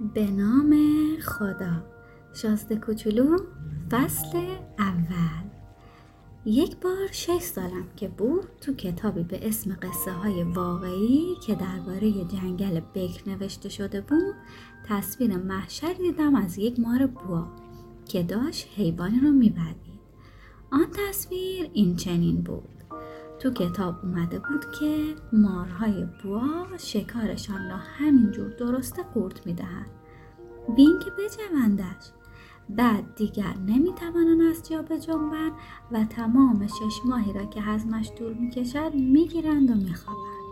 به نام خدا. شازده کوچولو فصل اول. یک بار شش سالم که بود تو کتابی به اسم قصه های واقعی که درباره جنگل بکر نوشته شده بود تصویر محشر دیدم از یک مار بوا که داشت حیوانی رو می‌برید. آن تصویر این چنین بود. تو کتاب اومده بود که مارهای بوا شکارشان را همینجور درسته قورت می‌دهند. بین که بجوندش. بعد دیگر نمی‌توانند از جا بجنبند و تمام شش ماهی را که هضمش طول می‌کشد می‌گیرند و میخوابند.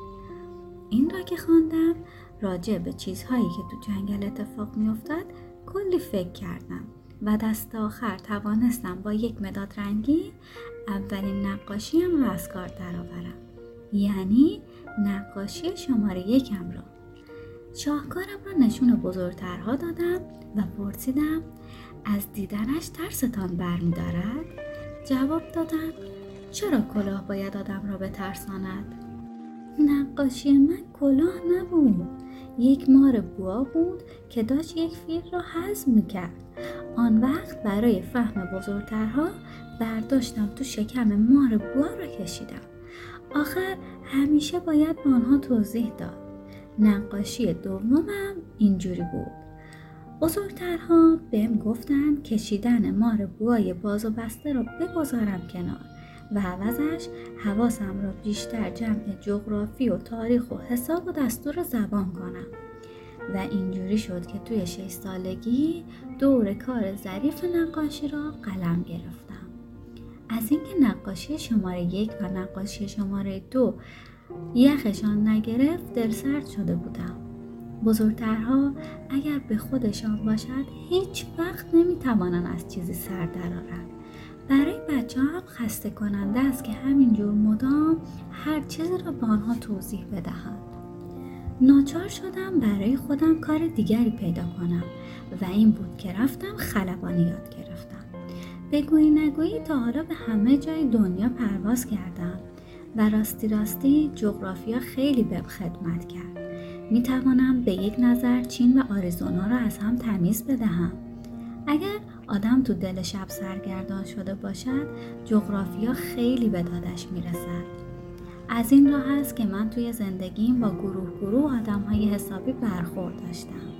این را که خواندم راجع به چیزهایی که تو جنگل اتفاق میافتد کلی فکر کردم و دست آخر توانستم با یک مداد رنگی اولین نقاشیم را از کار درآورم. یعنی نقاشی شماره یکم را شاهکارم را نشون بزرگترها دادم و پرسیدم از دیدنش ترستان برمیدارد؟ جواب دادم چرا کلاه باید آدم را بترساند؟ نقاشی من کلاه نبود. یک مار بوا بود که داشت یک فیل را هضم می‌کرد. آن وقت برای فهم بزرگترها برداشتم تو شکم مار بوا را کشیدم. آخر همیشه باید به آنها توضیح داد. نقاشی دومم اینجوری بود. بزرگترها بهم گفتن کشیدن مار بوای باز و بسته را بگذارم کنار. و عوضش حواسم را بیشتر جمع جغرافی و تاریخ و حساب و دستور زبان کنم. و اینجوری شد که توی شش سالگی دور کار ظریف نقاشی را قلم گرفتم. از اینکه نقاشی شماره یک و نقاشی شماره دو یخشان نگرفت دلسرد شده بودم. بزرگترها اگر به خودشان باشد هیچ وقت نمی‌توانند از چیزی سر درارند برای بچه هم خسته کننده است که همینجور مدام هر چیزی را به آنها توضیح بدهند. ناچار شدم برای خودم کار دیگری پیدا کنم و این بود که رفتم خلبانی یاد گرفتم. بگویی نگویی تا حالا به همه جای دنیا پرواز کردم و راستی راستی جغرافیا خیلی به خدمت کرد. می توانم به یک نظر چین و آریزونا را از هم تمیز بدهم. اگر آدم تو دل شب سرگردان شده باشد جغرافیا خیلی به دادش می‌رسد. از این راه است که من توی زندگیم با گروه گروه آدم های حسابی برخورد داشتم.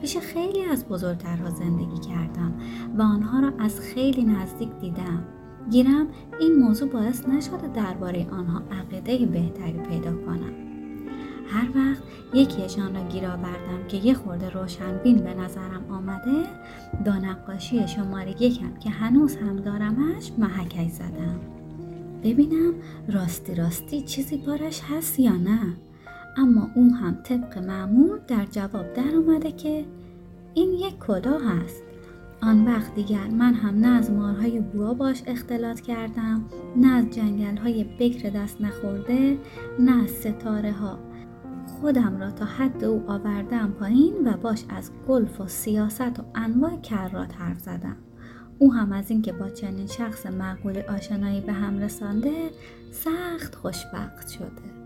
پیش خیلی از بزرگترها زندگی کردم و آنها را از خیلی نزدیک دیدم. گیرم این موضوع باعث نشده درباره آنها عقیده بهتری پیدا کنم. هر وقت یکیشان را گیر آوردم که یه خورده روشنبین به نظرم آمده با نقاشی شماره یکم که هنوز هم دارمش محکش زدم. ببینم راستی راستی چیزی بارش هست یا نه. اما اون هم طبق معمول در جواب در اومده که این یک کلاه هست. آن وقت دیگر من هم نه از مارهای بوا باش اختلاط کردم نه از جنگل های بکر دست نخورده نه از ستاره ها خودم را تا حد او آوردم پایین و باش از گلف و سیاست و انواع کرات حرف زدم. او هم از اینکه با چنین شخص معقولی آشنایی به هم رسانده سخت خوشبخت شده.